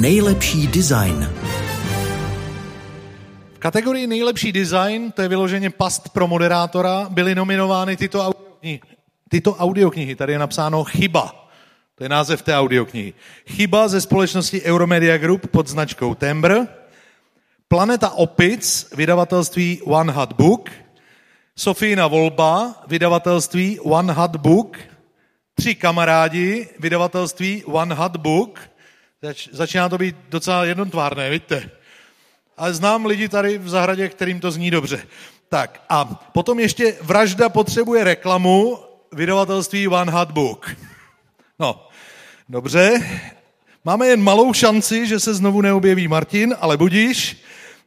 Nejlepší design. V kategorii nejlepší design, to je vyloženě past pro moderátora, byly nominovány tyto audioknihy. Tyto audioknihy, tady je napsáno Chyba. To je název té audioknihy. Chyba ze společnosti Euromedia Group pod značkou Tembr. Planeta opic, vydavatelství One Hot Book. Sofína volba, vydavatelství One Hot Book. Tři kamarádi, vydavatelství One Hot Book. Zač, začíná to být docela jednotvárné, vidíte? Ale znám lidi tady v zahradě, kterým to zní dobře. Tak a potom ještě Vražda potřebuje reklamu, vydavatelství One Hot Book. No, dobře. Máme jen malou šanci, že se znovu neobjeví Martin, ale budíš.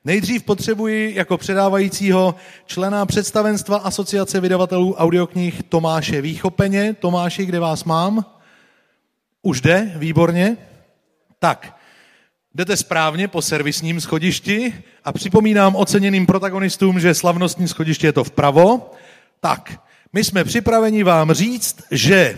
Nejdřív potřebuji jako předávajícího člena představenstva Asociace vydavatelů audioknih Tomáše Výchopeně. Tomáši, kde vás mám? Už jde, výborně. Tak, jdete správně po servisním schodišti a připomínám oceněným protagonistům, že slavnostní schodiště je to vpravo. Tak, my jsme připraveni vám říct, že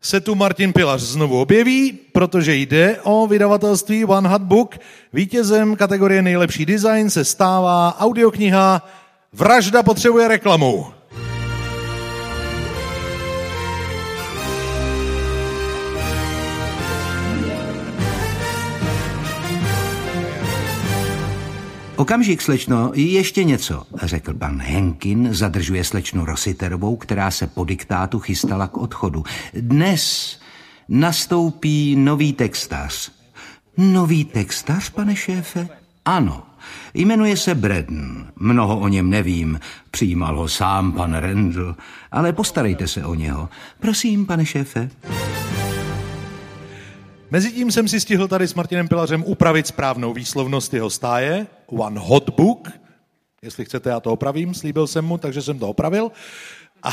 se tu Martin Pilař znovu objeví, protože jde o vydavatelství One Hot Book. Vítězem kategorie nejlepší design se stává audiokniha Vražda potřebuje reklamu. Okamžik, slečno, ještě něco, řekl pan Henkin, zadržuje slečnu Rositerovou, která se po diktátu chystala k odchodu. Dnes nastoupí nový textař. Nový textař, pane šéfe? Ano, jmenuje se Bredn. Mnoho o něm nevím, přijímal ho sám pan Rendl, ale postarejte se o něho. Prosím, pane šéfe. Mezitím jsem si stihl tady s Martinem Pilařem upravit správnou výslovnost jeho stáje. One hot book. Jestli chcete, já to opravím, slíbil jsem mu, takže jsem to opravil. A,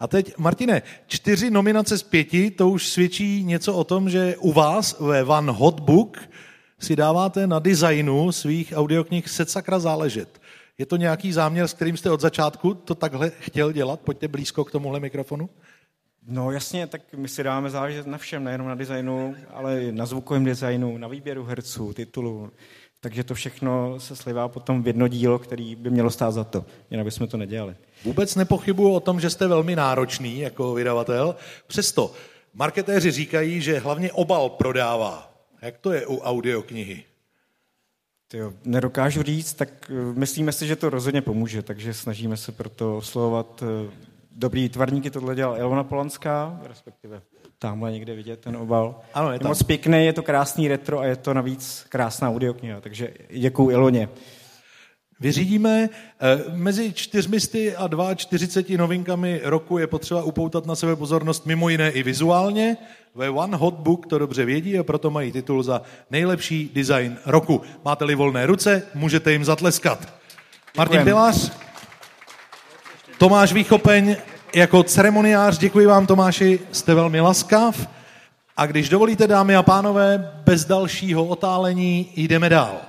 a teď, Martine, čtyři nominace z pěti, to už svědčí něco o tom, že u vás ve One Hot Book si dáváte na designu svých audioknih set sakra záležet. Je to nějaký záměr, s kterým jste od začátku to takhle chtěl dělat? Pojďte blízko k tomuhle mikrofonu. No jasně, tak my si dáme záležet na všem, nejenom na designu, ale i na zvukovém designu, na výběru herců, titulů. Takže to všechno se slivá potom v jedno dílo, který by mělo stát za to. Jinak bychom to nedělali. Vůbec nepochybuju o tom, že jste velmi náročný jako vydavatel. Přesto marketéři říkají, že hlavně obal prodává. Jak to je u audioknihy? Tyjo, nedokážu říct, tak myslíme si, že to rozhodně pomůže, takže snažíme se proto oslovovat eh, dobrý tvarníky, tohle dělal Ilona Polanská, respektive tamhle někde vidět ten obal. Ano, je, je tam. moc pěkný, je to krásný retro a je to navíc krásná audiokniha, takže děkuju Iloně. Vyřídíme. Eh, Mezi 400 a 42 novinkami roku je potřeba upoutat na sebe pozornost mimo jiné i vizuálně. Ve One Hot Book to dobře vědí a proto mají titul za nejlepší design roku. Máte-li volné ruce, můžete jim zatleskat. Martin Děkujem. Pilář, Tomáš Výchopeň jako ceremoniář, děkuji vám Tomáši, jste velmi laskav. A když dovolíte, dámy a pánové, bez dalšího otálení jdeme dál.